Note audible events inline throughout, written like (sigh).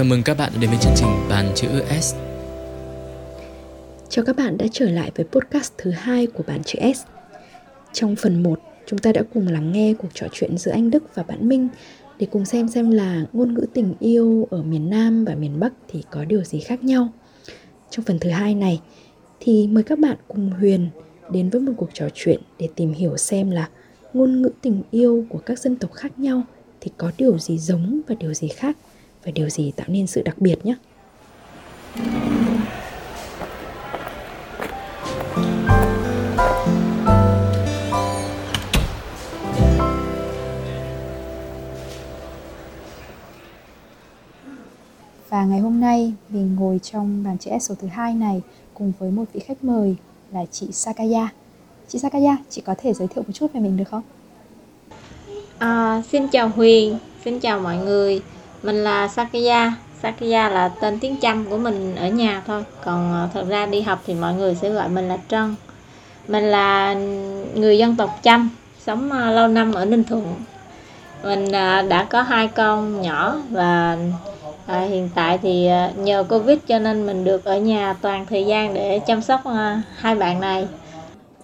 Chào mừng các bạn đến với chương trình Bàn chữ S. Chào các bạn đã trở lại với podcast thứ hai của Bàn chữ S. Trong phần 1, chúng ta đã cùng lắng nghe cuộc trò chuyện giữa anh Đức và bạn Minh để cùng xem xem là ngôn ngữ tình yêu ở miền Nam và miền Bắc thì có điều gì khác nhau. Trong phần thứ hai này thì mời các bạn cùng Huyền đến với một cuộc trò chuyện để tìm hiểu xem là ngôn ngữ tình yêu của các dân tộc khác nhau thì có điều gì giống và điều gì khác, và điều gì tạo nên sự đặc biệt nhé. Và ngày hôm nay mình ngồi trong bàn chữ S số thứ hai này cùng với một vị khách mời là chị Sakaya. Chị Sakaya, chị có thể giới thiệu một chút về mình được không? À, xin chào Huyền, xin chào mọi người. Mình là Sakaya. Sakaya là tên tiếng Chăm của mình ở nhà thôi. Còn à, thật ra đi học thì mọi người sẽ gọi mình là Trân. Mình là người dân tộc Chăm, sống à, lâu năm ở Ninh Thuận. Mình à, đã có hai con nhỏ và à, hiện tại thì ờ, nhờ Covid cho nên mình được ở nhà toàn thời gian để chăm sóc ờ, hai bạn này.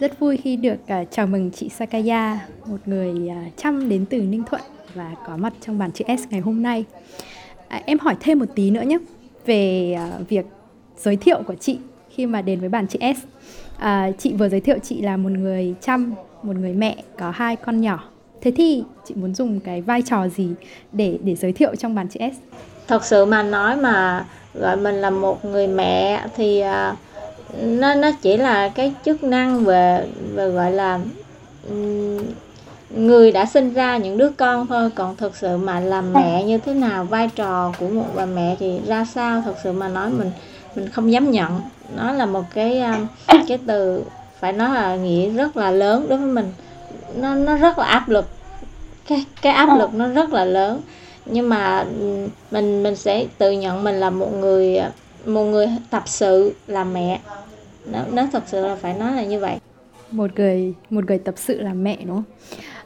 Rất vui khi được chào mừng chị Sakaya, một người chăm đến từ Ninh Thuận và có mặt trong bàn chữ S ngày hôm nay. À, em hỏi thêm một tí nữa nhé về việc giới thiệu của chị khi mà đến với bàn chữ S. À, chị vừa giới thiệu chị là một người chăm, một người mẹ có hai con nhỏ. Thế thì chị muốn dùng cái vai trò gì để để giới thiệu trong bàn chữ S? Thật sự mà nói mà gọi mình là một người mẹ thì uh, nó nó chỉ là cái chức năng về về gọi là người đã sinh ra những đứa con thôi. Còn thực sự mà làm mẹ như thế nào vai trò của một bà mẹ thì ra sao thật sự mà nói mình mình không dám nhận. Nó là một cái um, cái từ phải nói là nghĩa rất là lớn đối với mình. Nó nó rất là áp lực. Cái cái áp lực nó rất là lớn nhưng mà ừ, mình mình sẽ tự nhận mình là một người một người tập sự làm mẹ. Nó nó thật sự là phải nói là như vậy. Một người một người tập sự làm mẹ, đúng không?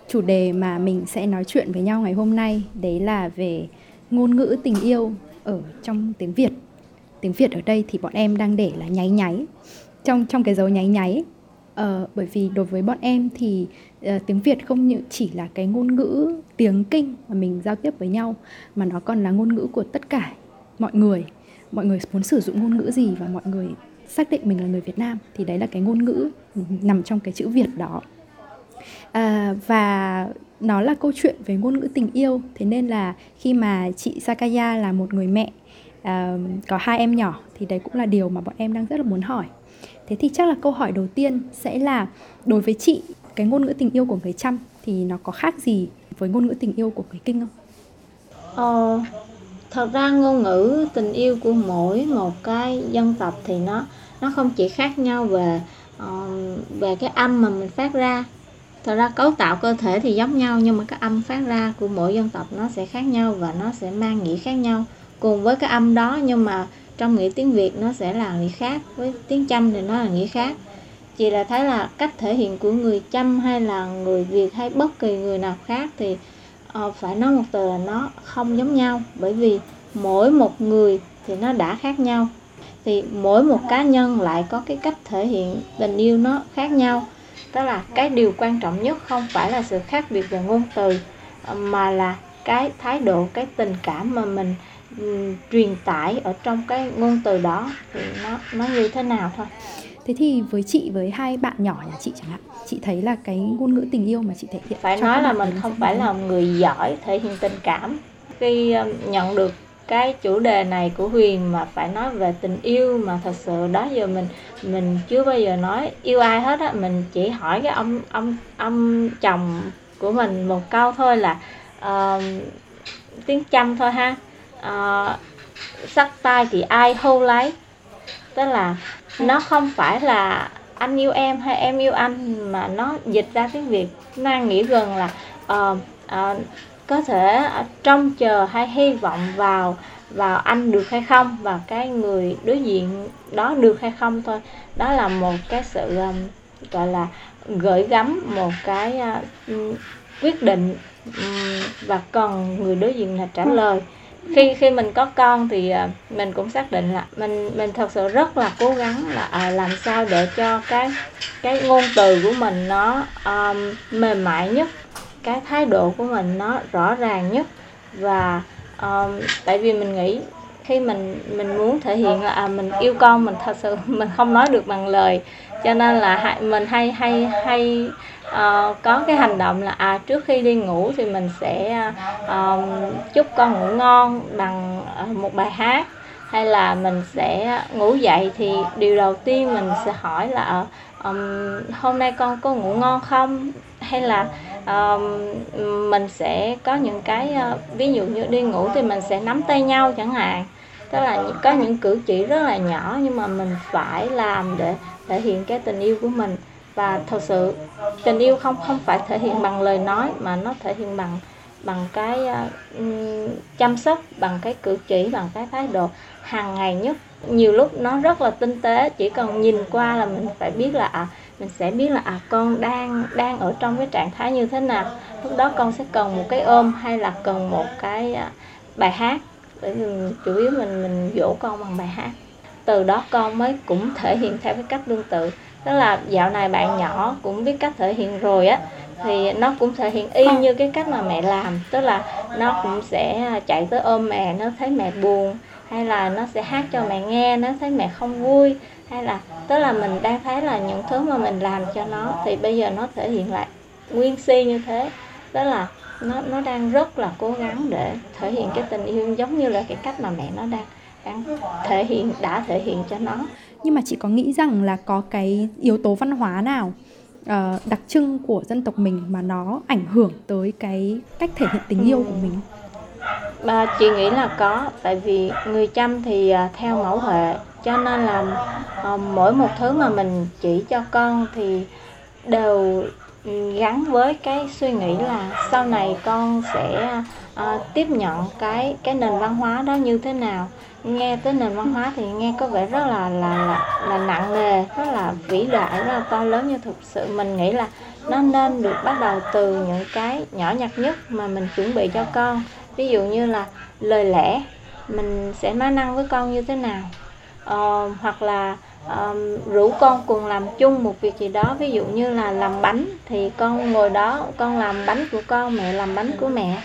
Chủ đề mà mình sẽ nói chuyện với nhau ngày hôm nay, đấy là về ngôn ngữ tình yêu ở trong tiếng Việt. Tiếng Việt ở đây thì bọn em đang để là nháy nháy. Trong trong cái dấu nháy nháy ờ, bởi vì đối với bọn em thì uh, tiếng Việt không những chỉ là cái ngôn ngữ tiếng kinh mà mình giao tiếp với nhau mà nó còn là ngôn ngữ của tất cả mọi người. Mọi người muốn sử dụng ngôn ngữ gì và mọi người xác định mình là người Việt Nam thì đấy là cái ngôn ngữ nằm trong cái chữ Việt đó. À, và nó là câu chuyện về ngôn ngữ tình yêu. Thế nên là khi mà chị Sakaya là một người mẹ uh, có hai em nhỏ thì đấy cũng là điều mà bọn em đang rất là muốn hỏi thế thì chắc là câu hỏi đầu tiên sẽ là đối với chị cái ngôn ngữ tình yêu của người chăm thì nó có khác gì với ngôn ngữ tình yêu của người kinh không? Ờ, thật ra ngôn ngữ tình yêu của mỗi một cái dân tộc thì nó nó không chỉ khác nhau về uh, về cái âm mà mình phát ra. Thật ra cấu tạo cơ thể thì giống nhau nhưng mà cái âm phát ra của mỗi dân tộc nó sẽ khác nhau và nó sẽ mang nghĩa khác nhau cùng với cái âm đó nhưng mà trong nghĩa tiếng việt nó sẽ là nghĩa khác với tiếng chăm thì nó là nghĩa khác. Chỉ là thấy là cách thể hiện của người chăm hay là người việt hay bất kỳ người nào khác thì uh, phải nói một từ là nó không giống nhau. Bởi vì mỗi một người thì nó đã khác nhau. Thì mỗi một cá nhân lại có cái cách thể hiện tình yêu nó khác nhau. Đó là cái điều quan trọng nhất không phải là sự khác biệt về ngôn từ mà là cái thái độ cái tình cảm mà mình truyền tải ở trong cái ngôn từ đó thì nó nó như thế nào thôi. Thế thì với chị với hai bạn nhỏ nhà chị chẳng hạn chị thấy là cái ngôn ngữ tình yêu mà chị thể hiện phải nói là mình không phải là người giỏi thể hiện tình cảm. Khi nhận được cái chủ đề này của Huyền mà phải nói về tình yêu mà thật sự đó giờ mình mình chưa bao giờ nói yêu ai hết á mình chỉ hỏi cái ông ông ông chồng của mình một câu thôi là uh, tiếng chăm thôi ha uh, sắc tay thì ai hô lấy? Tức là nó không phải là anh yêu em hay em yêu anh mà nó dịch ra tiếng việt. Nó nghĩa gần là uh, uh, có thể trông chờ hay hy vọng vào vào anh được hay không và cái người đối diện đó được hay không thôi. Đó là một cái sự um, gọi là gửi gắm một cái uh, quyết định um, và cần người đối diện là trả lời khi khi mình có con thì à, mình cũng xác định là mình mình thật sự rất là cố gắng là à, làm sao để cho cái cái ngôn từ của mình nó um, mềm mại nhất cái thái độ của mình nó rõ ràng nhất. Và um, tại vì mình nghĩ khi mình mình muốn thể hiện là à, mình yêu con mình thật sự (laughs) mình không nói được bằng lời. Cho nên là mình hay hay hay uh, có cái hành động là à trước khi đi ngủ thì mình sẽ uh, chúc con ngủ ngon bằng uh, một bài hát. Hay là mình sẽ ngủ dậy thì điều đầu tiên mình sẽ hỏi là um, hôm nay con có ngủ ngon không? Hay là um, mình sẽ có những cái uh, ví dụ như đi ngủ thì mình sẽ nắm tay nhau chẳng hạn tức là có những cử chỉ rất là nhỏ nhưng mà mình phải làm để thể hiện cái tình yêu của mình. Và thật sự tình yêu không không phải thể hiện bằng lời nói mà nó thể hiện bằng bằng cái uh, chăm sóc bằng cái cử chỉ bằng cái thái độ hàng ngày nhất. Nhiều lúc nó rất là tinh tế chỉ cần nhìn qua là mình phải biết là à, mình sẽ biết là à con đang đang ở trong cái trạng thái như thế nào. Lúc đó con sẽ cần một cái ôm hay là cần một cái uh, bài hát để mình chủ yếu mình mình dỗ con bằng bài hát. Từ đó con mới cũng thể hiện theo cái cách tương tự. Tức là dạo này bạn nhỏ cũng biết cách thể hiện rồi á, thì nó cũng thể hiện y như cái cách mà mẹ làm. Tức là nó cũng sẽ chạy tới ôm mẹ, nó thấy mẹ buồn, hay là nó sẽ hát cho mẹ nghe, nó thấy mẹ không vui, hay là, tức là mình đang thấy là những thứ mà mình làm cho nó, thì bây giờ nó thể hiện lại nguyên si như thế. Đó là nó nó đang rất là cố gắng để thể hiện cái tình yêu giống như là cái cách mà mẹ nó đang đang thể hiện đã thể hiện cho nó. Nhưng mà chị có nghĩ rằng là có cái yếu tố văn hóa nào uh, đặc trưng của dân tộc mình mà nó ảnh hưởng tới cái cách thể hiện tình yêu của mình? Mà chị nghĩ là có tại vì người chăm thì uh, theo mẫu hệ cho nên là uh, mỗi một thứ mà mình chỉ cho con thì đều gắn với cái suy nghĩ là sau này con sẽ uh, tiếp nhận cái cái nền văn hóa đó như thế nào. Nghe tới nền văn hóa thì nghe có vẻ rất là là là, là nặng nề rất là vĩ đại rất là to lớn. Nhưng thực sự mình nghĩ là nó nên được bắt đầu từ những cái nhỏ nhặt nhất mà mình chuẩn bị cho con. Ví dụ như là lời lẽ mình sẽ nói năng với con như thế nào. Uh, hoặc là um, rủ con cùng làm chung một việc gì đó ví dụ như là làm bánh thì con ngồi đó con làm bánh của con mẹ làm bánh của mẹ.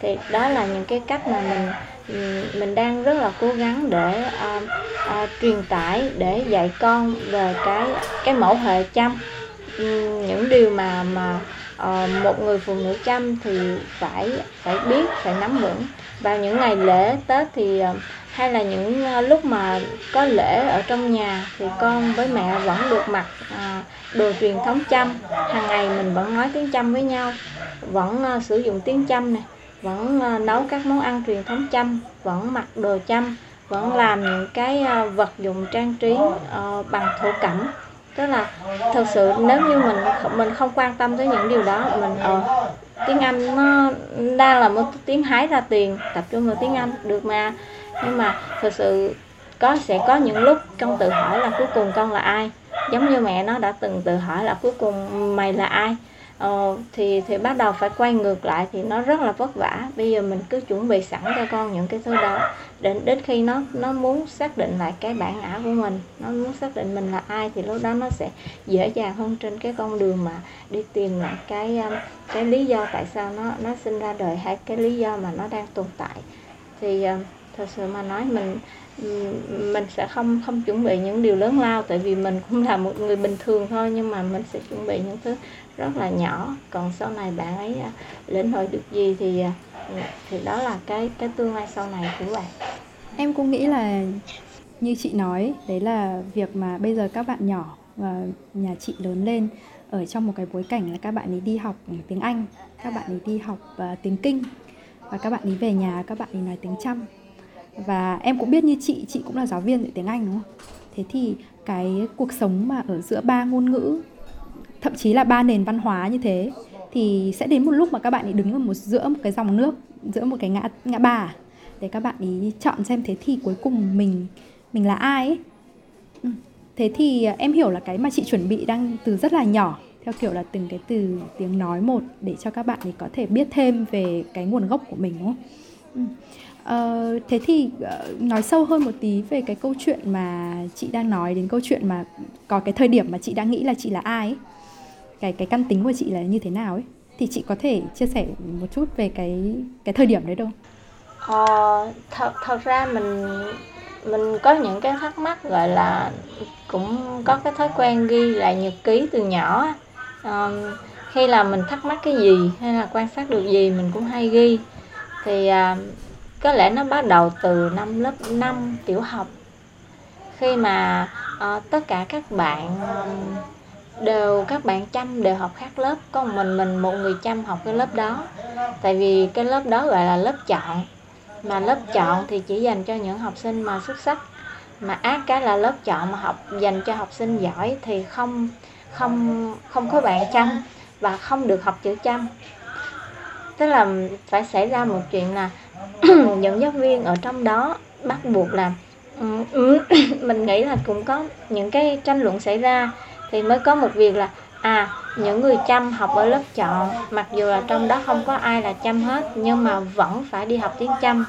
Thì đó là những cái cách mà mình mình đang rất là cố gắng để uh, uh, truyền tải để dạy con về cái cái mẫu hệ chăm. Những điều mà mà uh, một người phụ nữ chăm thì phải phải biết phải nắm vững. Vào những ngày lễ tết thì uh, hay là những ờ, lúc mà có lễ ở trong nhà thì con với mẹ vẫn được mặc ờ, đồ truyền thống chăm. Hàng ngày mình vẫn nói tiếng chăm với nhau, vẫn ờ, sử dụng tiếng chăm này vẫn nấu các món ăn truyền thống chăm, vẫn mặc đồ chăm, vẫn làm những cái vật dụng trang trí bằng thổ cẩm. Tức là thật sự nếu như mình mình không quan tâm tới những điều đó, mình ờ tiếng anh nó đang là một tiếng hái ra tiền, tập trung vào tiếng anh, được mà nhưng mà thực sự có sẽ có những lúc con tự hỏi là cuối cùng con là ai? Giống như mẹ nó đã từng tự hỏi là cuối cùng mày là ai? Ờ, thì thì bắt đầu phải quay ngược lại thì nó rất là vất vả. Bây giờ mình cứ chuẩn bị sẵn cho con những cái thứ đó đến đến khi nó nó muốn xác định lại cái bản ngã của mình nó muốn xác định mình là ai thì lúc đó nó sẽ dễ dàng hơn trên cái con đường mà đi tìm lại cái um, cái lý do tại sao nó nó sinh ra đời hay cái lý do mà nó đang tồn tại. Thì um, thật sự mà nói mình mình sẽ không không chuẩn bị những điều lớn lao tại vì mình cũng là một người bình thường thôi nhưng mà mình sẽ chuẩn bị những thứ rất là nhỏ. Còn sau này bạn ấy à, lĩnh hội được gì thì à, thì đó là cái cái tương lai sau này của bạn. Em cũng nghĩ là như chị nói đấy là việc mà bây giờ các bạn nhỏ và nhà chị lớn lên ở trong một cái bối cảnh là các bạn ấy đi học tiếng Anh các bạn ấy đi học uh, tiếng Kinh và các bạn ấy về nhà các bạn ấy nói tiếng Chăm và em cũng biết như chị chị cũng là giáo viên dạy tiếng Anh, đúng không thế thì cái cuộc sống mà ở giữa ba ngôn ngữ, thậm chí là ba nền văn hóa như thế, thì sẽ đến một lúc mà các bạn ấy đứng ở một, giữa một cái dòng nước, giữa một cái ngã ngã ba để các bạn ý chọn xem thế thì cuối cùng mình mình là ai ấy ừ. thế thì em hiểu là cái mà chị chuẩn bị đang từ rất là nhỏ, theo kiểu là từng cái từ, tiếng nói một để cho các bạn ấy có thể biết thêm về cái nguồn gốc của mình, đúng không? Ừ. Ờ, thế thì uh, nói sâu hơn một tí về cái câu chuyện mà chị đang nói đến câu chuyện mà có cái thời điểm mà chị đang nghĩ là chị là ai ấy. cái cái căn tính của chị là như thế nào ấy thì chị có thể chia sẻ một chút về cái cái thời điểm đấy đâu? Ờ, thật thật ra mình mình có những cái thắc mắc gọi là cũng có cái thói quen ghi lại nhật ký từ nhỏ um, khi là mình thắc mắc cái gì hay là quan sát được gì mình cũng hay ghi thì uh, có lẽ nó bắt đầu từ năm lớp 5 tiểu học. Khi mà uh, tất cả các bạn um, đều các bạn chăm đều học khác lớp có một mình mình một người chăm học cái lớp đó. Tại vì cái lớp đó gọi là lớp chọn. Mà lớp chọn thì chỉ dành cho những học sinh mà xuất sắc. Mà ác cái là lớp chọn mà học dành cho học sinh giỏi thì không không không có bạn chăm và không được học chữ chăm. Tức là phải xảy ra một chuyện là (coughs) những giáo viên ở trong đó bắt buộc là ừ, ừ, (coughs) mình nghĩ là cũng có những cái tranh luận xảy ra thì mới có một việc là à những người chăm học ở lớp chọn mặc dù là trong đó không có ai là chăm hết nhưng mà vẫn phải đi học tiếng chăm.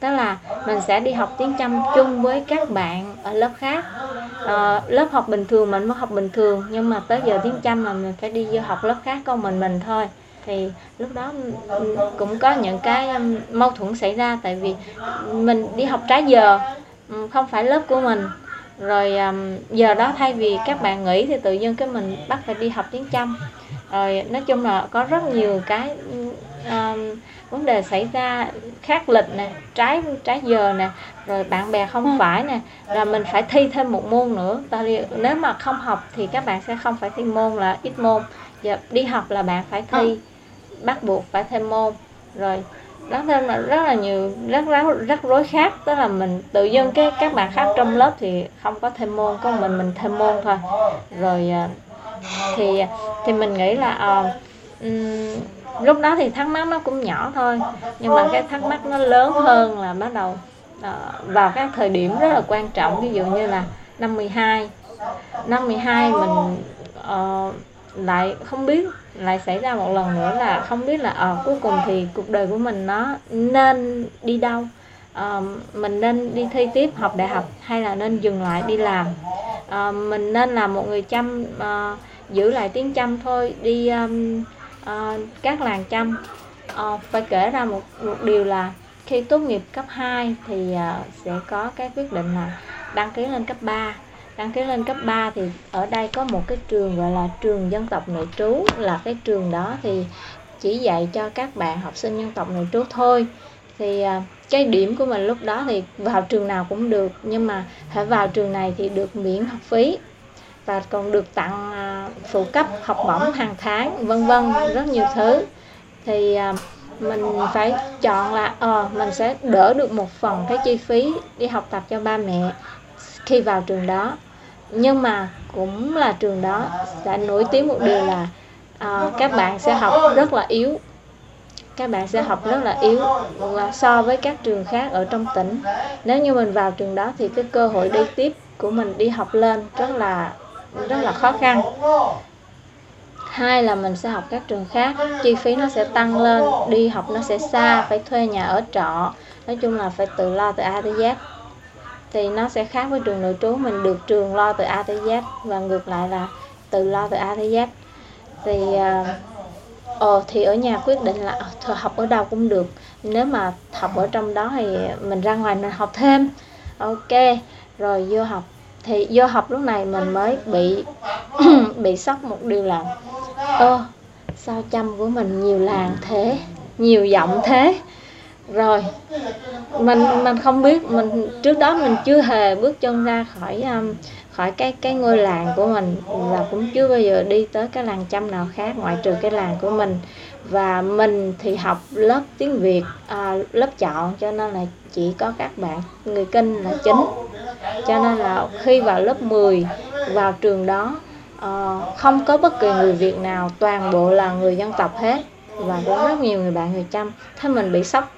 Tức là mình sẽ đi học tiếng chăm chung với các bạn ở lớp khác. À, lớp học bình thường mình mới học bình thường nhưng mà tới giờ tiếng chăm là mình phải đi vô học lớp khác con mình mình thôi thì lúc đó cũng có những cái um, mâu thuẫn xảy ra. Tại vì mình đi học trái giờ không phải lớp của mình. Rồi um, giờ đó thay vì các bạn nghỉ thì tự nhiên cái mình bắt phải đi học tiếng chăm. Rồi nói chung là có rất nhiều cái um, vấn đề xảy ra khác lịch nè trái trái giờ nè rồi bạn bè không ừ. phải nè. Là mình phải thi thêm một môn nữa. Ta nếu mà không học thì các bạn sẽ không phải thi môn là ít môn. Giờ đi học là bạn phải thi. Ừ bắt buộc phải thêm môn. Rồi nó thêm là rất là nhiều rất rắc rất rối khác. Tức là mình tự dưng cái các bạn khác trong lớp thì không có thêm môn có mình mình thêm môn thôi. Rồi à, thì thì mình nghĩ là à, um, lúc đó thì thắc mắc nó cũng nhỏ thôi nhưng mà cái thắc mắc nó lớn hơn là bắt đầu uh, vào các thời điểm rất là quan trọng. Ví dụ như là năm 12 năm 12 mình uh, lại không biết lại xảy ra một lần nữa là không biết là ờ uh, cuối cùng thì cuộc đời của mình nó nên đi đâu? Uh, mình nên đi thi tiếp học đại học hay là nên dừng lại đi làm? Uh, mình nên là một người chăm uh, giữ lại tiếng chăm thôi đi um, uh, các làng chăm. Uh, phải kể ra một, một điều là khi tốt nghiệp cấp 2 thì uh, sẽ có cái quyết định là đăng ký lên cấp 3 đăng ký lên cấp 3 thì ở đây có một cái trường gọi là trường dân tộc nội trú, là cái trường đó thì chỉ dạy cho các bạn học sinh dân tộc nội trú thôi. Thì à, cái điểm của mình lúc đó thì vào trường nào cũng được, nhưng mà phải vào trường này thì được miễn học phí và còn được tặng à, phụ cấp học bổng hàng tháng, vân vân, rất nhiều thứ. Thì à, mình phải chọn là ờ mình sẽ đỡ được một phần cái chi phí đi học tập cho ba mẹ khi vào trường đó nhưng mà cũng là trường đó đã nổi tiếng một điều là uh, các bạn sẽ học rất là yếu. Các bạn sẽ học rất là yếu so với các trường khác ở trong tỉnh. Nếu như mình vào trường đó thì cái cơ hội đi tiếp của mình đi học lên rất là rất là khó khăn. Hai là mình sẽ học các trường khác chi phí nó sẽ tăng lên đi học nó sẽ xa phải thuê nhà ở trọ. Nói chung là phải tự lo từ a tới z thì nó sẽ khác với trường nội trú. Mình được trường lo từ a tới z và ngược lại là tự lo từ a tới z. Thì à, ờ thì ở nhà quyết định là ờ, học ở đâu cũng được. Nếu mà học ở trong đó thì mình ra ngoài mình học thêm. Ok, rồi vô học. Thì vô học lúc này mình mới bị (clears throat) bị sốc một điều là, ơ, sao chăm của mình nhiều làng thế, nhiều giọng thế? Rồi. Mình mình không biết mình trước đó mình chưa hề bước chân ra khỏi um, khỏi cái cái ngôi làng của mình và cũng chưa bao giờ đi tới cái làng chăm nào khác ngoại trừ cái làng của mình. Và mình thì học lớp tiếng Việt à, lớp chọn cho nên là chỉ có các bạn người kinh là chính. Cho nên là khi vào lớp 10 vào trường đó uh, không có bất kỳ người Việt nào toàn bộ là người dân tộc hết và có rất nhiều người bạn người chăm. Thế mình bị sốc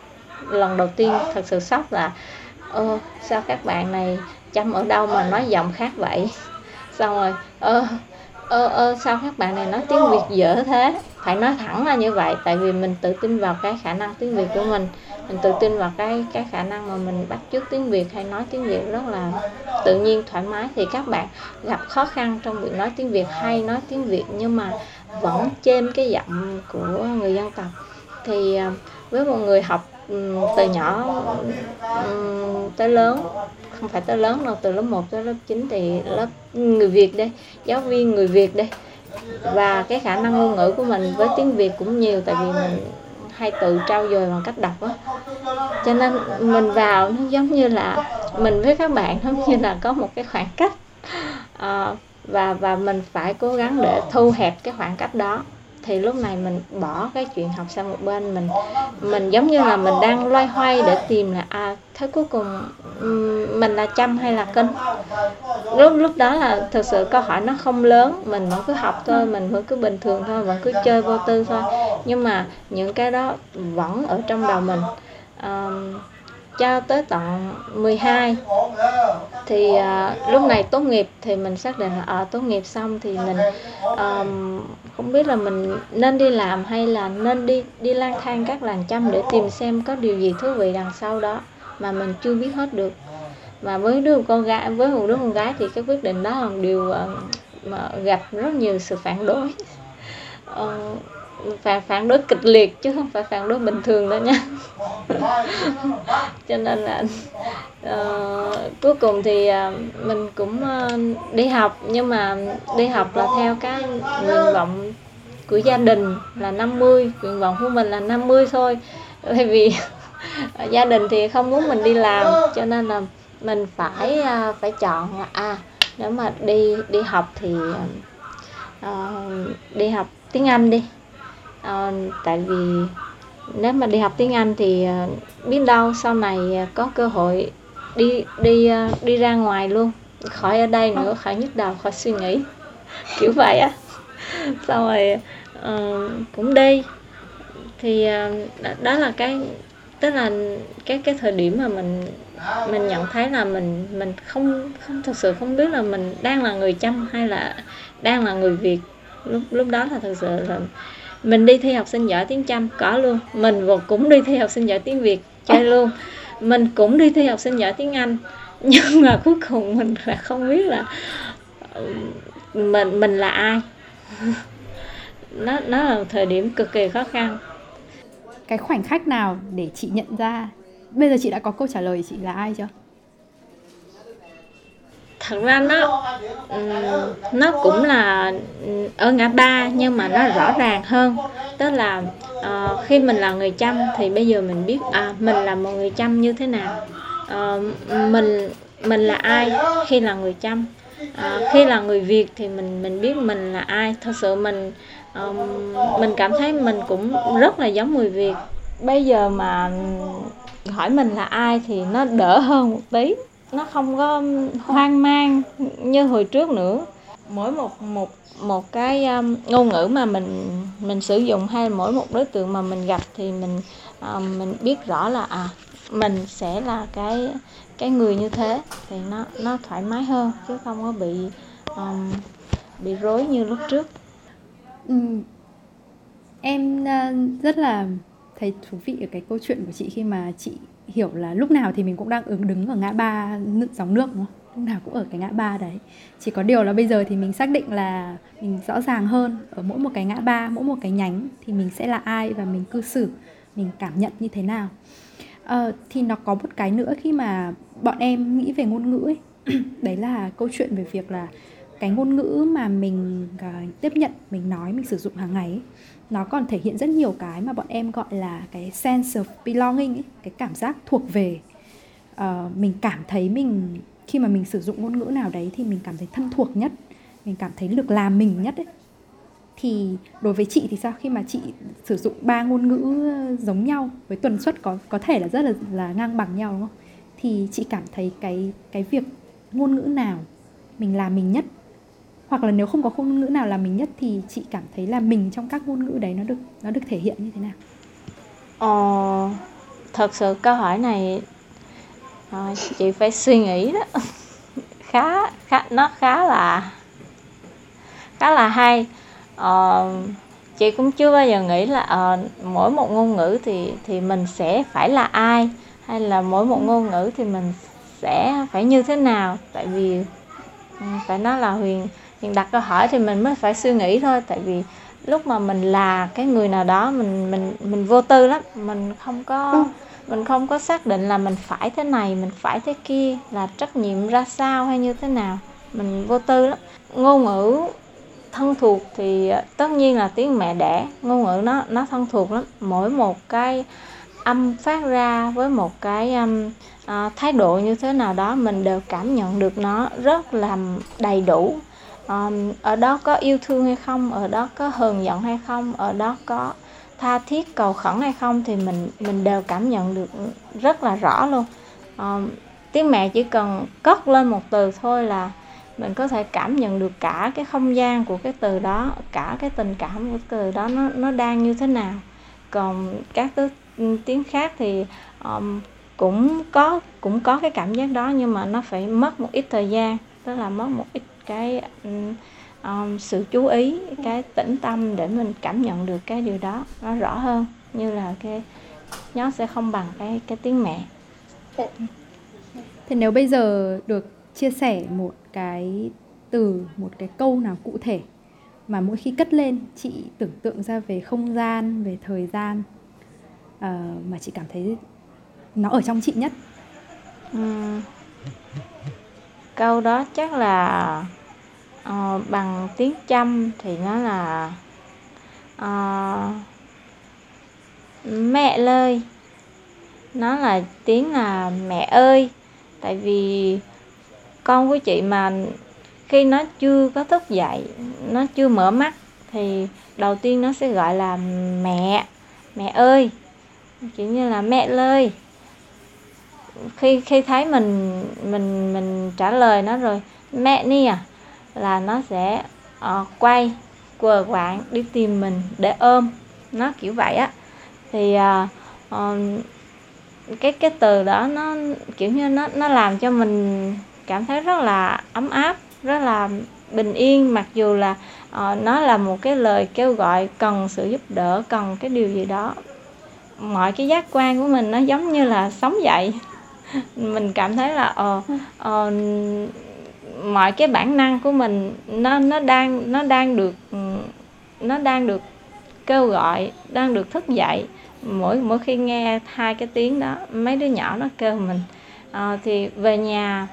lần đầu tiên thật sự sốc là, ơ, sao các bạn này chăm ở đâu mà nói giọng khác vậy? Xong rồi, ơ ơ ơ, sao các bạn này nói tiếng việt dở thế? Phải nói thẳng là như vậy, tại vì mình tự tin vào cái khả năng tiếng việt của mình. Mình tự tin vào cái cái khả năng mà mình bắt chước tiếng việt hay nói tiếng việt rất là tự nhiên, thoải mái. Thì các bạn gặp khó khăn trong việc nói tiếng việt hay nói tiếng việt nhưng mà vẫn chêm cái giọng của người dân tộc. Thì à, với một người học Ừ, từ nhỏ ừ, tới lớn không phải tới lớn đâu từ lớp 1 tới lớp 9 thì lớp người Việt đây giáo viên người Việt đây. Và cái khả năng ngôn ngữ của mình với tiếng Việt cũng nhiều tại vì mình hay tự trau dồi bằng cách đọc á. Cho nên mình vào nó giống như là mình với các bạn giống như là có một cái khoảng cách. À, và và mình phải cố gắng để thu hẹp cái khoảng cách đó thì lúc này mình bỏ cái chuyện học sang một bên mình mình giống như là mình đang loay hoay để tìm là à thế cuối cùng mình là chăm hay là kinh? Lúc lúc đó là thực sự câu hỏi nó không lớn mình vẫn cứ học thôi mình vẫn cứ bình thường thôi vẫn cứ chơi vô tư thôi. Nhưng mà những cái đó vẫn ở trong đầu mình. Um, cho tới tận 12 thì à, lúc này tốt nghiệp thì mình xác định là ở à, tốt nghiệp xong thì mình um, không biết là mình nên đi làm hay là nên đi đi lang thang các làng chăm để tìm xem có điều gì thú vị đằng sau đó mà mình chưa biết hết được. Và với đứa con gái với một đứa con gái thì cái quyết định đó là điều ờ, mà gặp rất nhiều sự phản đối. Uh, (laughs) phản phản đối kịch liệt chứ không phải phản đối bình thường đâu nha. (laughs) Cho nên là uh, cuối cùng thì uh, mình cũng uh, đi học nhưng mà đi học là theo cái nguyện vọng của gia đình là 50 nguyện vọng của mình là 50 thôi. Bởi vì (laughs) gia đình thì không muốn mình đi làm cho nên là mình phải uh, phải chọn là à nếu mà đi đi học thì uh, đi học tiếng Anh đi à, tại vì nếu mà đi học tiếng Anh thì uh, biết đâu sau này uh, có cơ hội đi đi uh, đi ra ngoài luôn. Khỏi ở đây nữa khỏi nhức đầu khỏi suy nghĩ. (laughs) Kiểu vậy á. Xong rồi uh, cũng đi. Thì uh, đó là cái tức là cái cái thời điểm mà mình mình nhận thấy là mình mình không không thực sự không biết là mình đang là người chăm hay là đang là người việt. Lúc lúc đó là thực sự là mình đi thi học sinh giỏi tiếng chăm, có luôn. Mình cũng đi thi học sinh giỏi tiếng việt, chơi luôn. Mình cũng đi thi học sinh giỏi tiếng anh. Nhưng mà cuối cùng mình là không biết là ừ, mình mình là ai. (laughs) Nó nó là một thời điểm cực kỳ khó khăn. Cái khoảnh khắc nào để chị nhận ra? Bây giờ chị đã có câu trả lời chị là ai chưa? Thật ra nó nó cũng là ở ngã ba nhưng mà nó rõ ràng hơn. Tức là uh, khi mình là người chăm thì bây giờ mình biết à mình là một người chăm như thế nào. Uh, mình mình là ai khi là người chăm? À, khi là người việt thì mình mình biết mình là ai. Thật sự mình um, mình cảm thấy mình cũng rất là giống người việt. Bây giờ mà hỏi mình là ai thì nó đỡ hơn một tí nó không có hoang mang như hồi trước nữa mỗi một một một cái um, ngôn ngữ mà mình mình sử dụng hay mỗi một đối tượng mà mình gặp thì mình um, mình biết rõ là à mình sẽ là cái cái người như thế thì nó nó thoải mái hơn chứ không có bị um, bị rối như lúc trước ừ. em uh, rất là thấy thú vị ở cái câu chuyện của chị khi mà chị hiểu là lúc nào thì mình cũng đang ứng đứng ở ngã ba dòng nước đúng không? lúc nào cũng ở cái ngã ba đấy. Chỉ có điều là bây giờ thì mình xác định là mình rõ ràng hơn ở mỗi một cái ngã ba mỗi một cái nhánh thì mình sẽ là ai và mình cư xử mình cảm nhận như thế nào. À, thì nó có một cái nữa khi mà bọn em nghĩ về ngôn ngữ ấy. (clears throat) Đấy là câu chuyện về việc là cái ngôn ngữ mà mình uh, tiếp nhận mình nói mình sử dụng hàng ngày ấy, nó còn thể hiện rất nhiều cái mà bọn em gọi là cái sense of belonging ấy, cái cảm giác thuộc về. Uh, mình cảm thấy mình khi mà mình sử dụng ngôn ngữ nào đấy thì mình cảm thấy thân thuộc nhất mình cảm thấy được làm mình nhất ấy. Thì đối với chị thì sao? Khi mà chị sử dụng ba ngôn ngữ giống nhau với tuần suất có có thể là rất là là ngang bằng nhau đúng không? Thì chị cảm thấy cái cái việc ngôn ngữ nào mình làm mình nhất hoặc là nếu không có ngôn ngữ nào là mình nhất thì chị cảm thấy là mình trong các ngôn ngữ đấy nó được nó được thể hiện như thế nào? Ờ, thật sự câu hỏi này à, chị phải suy nghĩ đó. (laughs) Khá khá nó khá là khá là hay. À, chị cũng chưa bao giờ nghĩ là à, mỗi một ngôn ngữ thì thì mình sẽ phải là ai hay là mỗi một ngôn ngữ thì mình sẽ phải như thế nào. Tại vì ừ, phải nói là huyền huyền đặt câu hỏi thì mình mới phải suy nghĩ thôi tại vì lúc mà mình là cái người nào đó mình mình mình vô tư lắm. Mình không có ừ. mình không có xác định là mình phải thế này mình phải thế kia là trách nhiệm ra sao hay như thế nào. Mình vô tư lắm. Ngôn ngữ thân thuộc thì tất nhiên là tiếng mẹ đẻ ngôn ngữ nó nó thân thuộc lắm. Mỗi một cái âm phát ra với một cái um, à, thái độ như thế nào đó mình đều cảm nhận được nó rất là đầy đủ um, ở đó có yêu thương hay không? Ở đó có hờn giận hay không? Ở đó có tha thiết cầu khẩn hay không? Thì mình mình đều cảm nhận được rất là rõ luôn. Um, tiếng mẹ chỉ cần cất lên một từ thôi là mình có thể cảm nhận được cả cái không gian của cái từ đó cả cái tình cảm của từ đó nó nó đang như thế nào. Còn các thứ ừ, tiếng khác thì um, cũng có cũng có cái cảm giác đó nhưng mà nó phải mất một ít thời gian tức là mất một ít cái um, sự chú ý cái tĩnh tâm để mình cảm nhận được cái điều đó nó rõ hơn như là cái nó sẽ không bằng cái cái tiếng mẹ. Thì nếu bây giờ được chia sẻ một cái từ một cái câu nào cụ thể mà mỗi khi cất lên chị tưởng tượng ra về không gian về thời gian uh, mà chị cảm thấy nó ở trong chị nhất? Uhm, câu đó chắc là uh, bằng tiếng chăm thì nó là uh, mẹ lơi nó là tiếng là mẹ ơi. Tại vì con của chị mà khi nó chưa có thức dậy nó chưa mở mắt thì đầu tiên nó sẽ gọi là mẹ mẹ ơi. Kiểu như là mẹ ơi khi khi thấy mình mình mình trả lời nó rồi mẹ ni à? Là nó sẽ uh, quay quờ quạng đi tìm mình để ôm. Nó kiểu vậy á. Thì uh, um, cái cái từ đó nó kiểu như nó nó làm cho mình cảm thấy rất là ấm áp rất là bình yên mặc dù là uh, nó là một cái lời kêu gọi cần sự giúp đỡ cần cái điều gì đó. Mọi cái giác quan của mình nó giống như là sống dậy. (laughs) Mình cảm thấy là ờ uh, uh, mọi cái bản năng của mình nó nó đang nó đang được nó đang được kêu gọi đang được thức dậy. Mỗi mỗi khi nghe hai cái tiếng đó mấy đứa nhỏ nó kêu mình à, thì về nhà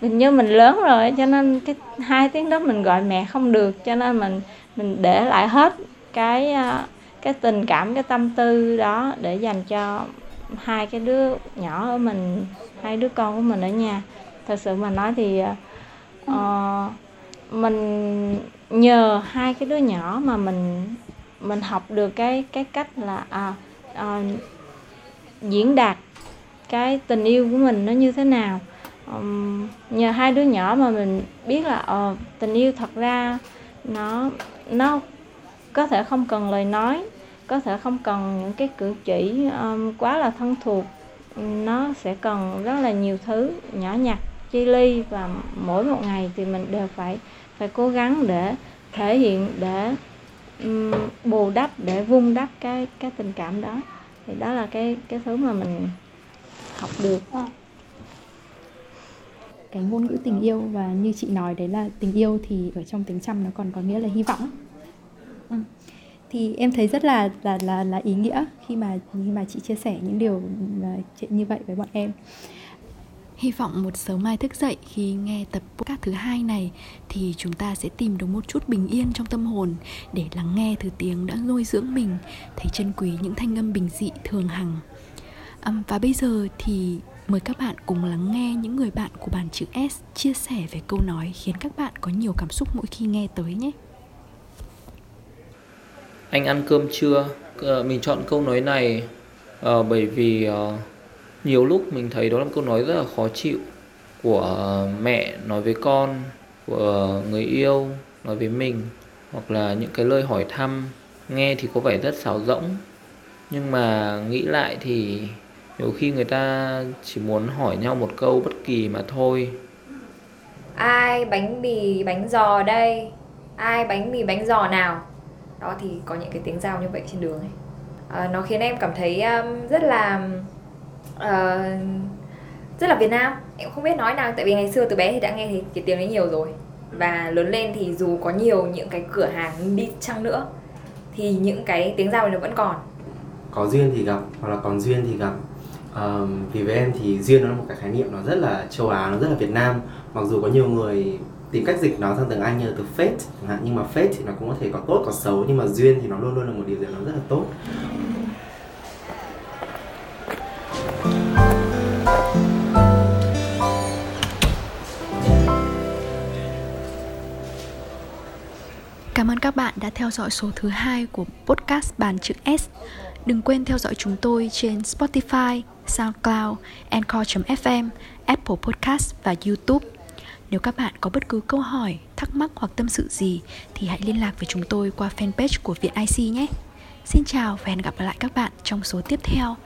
mình như mình lớn rồi cho nên cái hai tiếng đó mình gọi mẹ không được cho nên mình mình để lại hết cái ờ, cái tình cảm cái tâm tư đó để dành cho hai cái đứa nhỏ ở mình hai đứa con của mình ở nhà thật sự mà nói thì uh, mình nhờ hai cái đứa nhỏ mà mình mình học được cái cái cách là à, à, diễn đạt cái tình yêu của mình nó như thế nào. Um, nhờ hai đứa nhỏ mà mình biết là uh, tình yêu thật ra nó nó có thể không cần lời nói có thể không cần những cái cử chỉ um, quá là thân thuộc. Nó sẽ cần rất là nhiều thứ nhỏ nhặt chi ly và mỗi một ngày thì mình đều phải phải cố gắng để thể hiện để um, bù đắp để vun đắp cái cái tình cảm đó. Thì đó là cái cái thứ mà mình học được. Cái ngôn ngữ tình yêu và như chị nói đấy là tình yêu thì ở trong tiếng trăm nó còn có nghĩa là hy vọng. Ừ. thì em thấy rất là là là là ý nghĩa khi mà khi mà chị chia sẻ những điều như vậy với bọn em Hy vọng một sớm mai thức dậy khi nghe tập podcast thứ hai này thì chúng ta sẽ tìm được một chút bình yên trong tâm hồn để lắng nghe thứ tiếng đã nuôi dưỡng mình, thấy trân quý những thanh âm bình dị thường hằng. Um, và bây giờ thì mời các bạn cùng lắng nghe những người bạn của bàn chữ S chia sẻ về câu nói khiến các bạn có nhiều cảm xúc mỗi khi nghe tới nhé. Anh ăn cơm chưa? Ờ, mình chọn câu nói này uh, bởi vì uh, nhiều lúc mình thấy đó là một câu nói rất là khó chịu của mẹ nói với con của người yêu nói với mình hoặc là những cái lời hỏi thăm. Nghe thì có vẻ rất sáo rỗng. Nhưng mà nghĩ lại thì nhiều khi người ta chỉ muốn hỏi nhau một câu bất kỳ mà thôi. Ai bánh mì bánh giò đây? Ai bánh mì bánh giò nào? Đó thì có những cái tiếng giao như vậy trên đường ấy. À, nó khiến em cảm thấy um, rất là uh, rất là Việt Nam. Em không biết nói nào tại vì ngày xưa từ bé thì đã nghe thì cái tiếng đấy nhiều rồi. Và lớn lên thì dù có nhiều những cái cửa hàng đi chăng nữa thì những cái tiếng giao này nó vẫn còn. Có duyên thì gặp hoặc là còn duyên thì gặp. Um, vì với em thì duyên nó là một cái khái niệm nó rất là châu Á nó rất là Việt Nam. Mặc dù có nhiều người tìm cách dịch nó sang tiếng Anh như là từ fate chẳng hạn nhưng mà fate thì nó cũng có thể có tốt có xấu nhưng mà duyên thì nó luôn luôn là một điều gì nó rất là tốt. Cảm ơn các bạn đã theo dõi số thứ hai của podcast Bàn chữ S. Đừng quên theo dõi chúng tôi trên Spotify, SoundCloud, Anchor.fm, Apple Podcast và YouTube. Nếu các bạn có bất cứ câu hỏi, thắc mắc hoặc tâm sự gì thì hãy liên lạc với chúng tôi qua fanpage của Viện IC nhé. Xin chào và hẹn gặp lại các bạn trong số tiếp theo.